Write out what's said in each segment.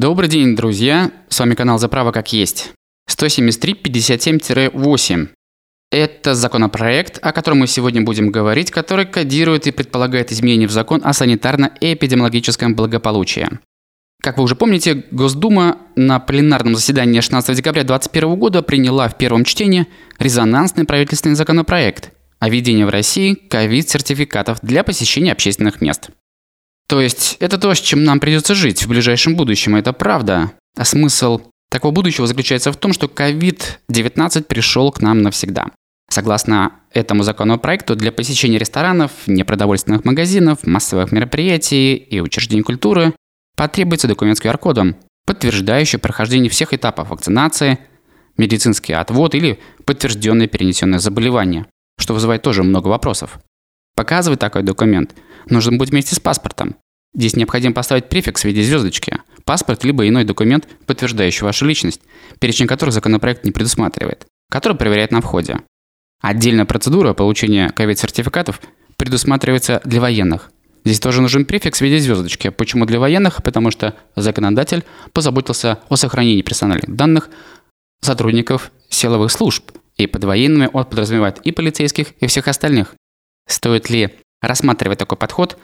Добрый день, друзья! С вами канал «За право как есть». 173-57-8. Это законопроект, о котором мы сегодня будем говорить, который кодирует и предполагает изменения в закон о санитарно-эпидемиологическом благополучии. Как вы уже помните, Госдума на пленарном заседании 16 декабря 2021 года приняла в первом чтении резонансный правительственный законопроект о введении в России ковид-сертификатов для посещения общественных мест. То есть это то, с чем нам придется жить в ближайшем будущем, это правда. А смысл такого будущего заключается в том, что COVID-19 пришел к нам навсегда. Согласно этому законопроекту, для посещения ресторанов, непродовольственных магазинов, массовых мероприятий и учреждений культуры потребуется документ с QR-кодом, подтверждающий прохождение всех этапов вакцинации, медицинский отвод или подтвержденное перенесенное заболевание, что вызывает тоже много вопросов. Показывать такой документ нужно будет вместе с паспортом. Здесь необходимо поставить префикс в виде звездочки, паспорт либо иной документ, подтверждающий вашу личность, перечень которых законопроект не предусматривает, который проверяет на входе. Отдельная процедура получения ковид-сертификатов предусматривается для военных. Здесь тоже нужен префикс в виде звездочки. Почему для военных? Потому что законодатель позаботился о сохранении персональных данных сотрудников силовых служб. И под военными он подразумевает и полицейских, и всех остальных. Стоит ли рассматривать такой подход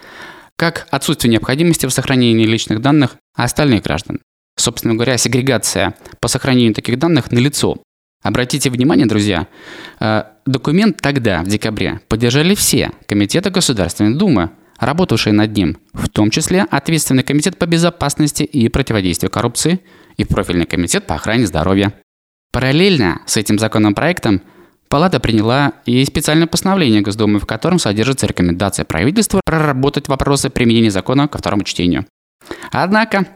как отсутствие необходимости в сохранении личных данных остальных граждан? Собственно говоря, сегрегация по сохранению таких данных налицо. Обратите внимание, друзья, э, документ тогда, в декабре, поддержали все комитеты Государственной Думы, работавшие над ним, в том числе ответственный комитет по безопасности и противодействию коррупции и профильный комитет по охране здоровья. Параллельно с этим законопроектом Палата приняла и специальное постановление Госдумы, в котором содержится рекомендация правительства проработать вопросы применения закона ко второму чтению. Однако,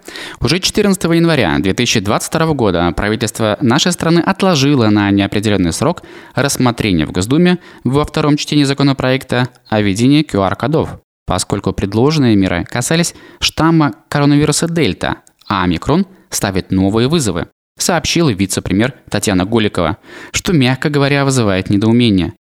уже 14 января 2022 года правительство нашей страны отложило на неопределенный срок рассмотрение в Госдуме во втором чтении законопроекта о введении QR-кодов, поскольку предложенные меры касались штамма коронавируса Дельта, а омикрон ставит новые вызовы, сообщила вице-премьер Татьяна Голикова, что, мягко говоря, вызывает недоумение.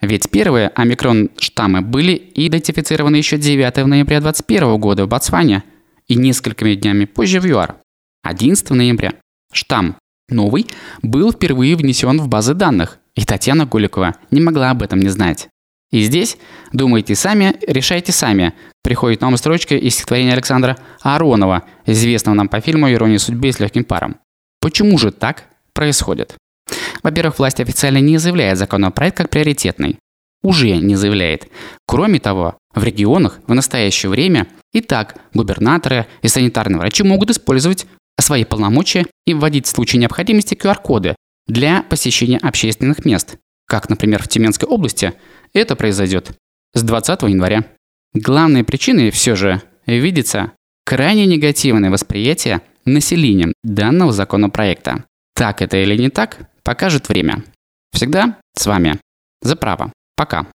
Ведь первые омикрон штаммы были идентифицированы еще 9 ноября 2021 года в Ботсване – и несколькими днями позже в ЮАР. 11 ноября штамм новый был впервые внесен в базы данных, и Татьяна Голикова не могла об этом не знать. И здесь думайте сами, решайте сами. Приходит новая строчка из стихотворения Александра Аронова, известного нам по фильму «Ирония судьбы» с легким паром. Почему же так происходит? Во-первых, власть официально не заявляет законопроект как приоритетный. Уже не заявляет. Кроме того, в регионах в настоящее время и так губернаторы и санитарные врачи могут использовать свои полномочия и вводить в случае необходимости QR-коды для посещения общественных мест, как, например, в Тюменской области это произойдет с 20 января. Главной причиной все же видится крайне негативное восприятие населением данного законопроекта. Так это или не так, покажет время. Всегда с вами. За право. Пока.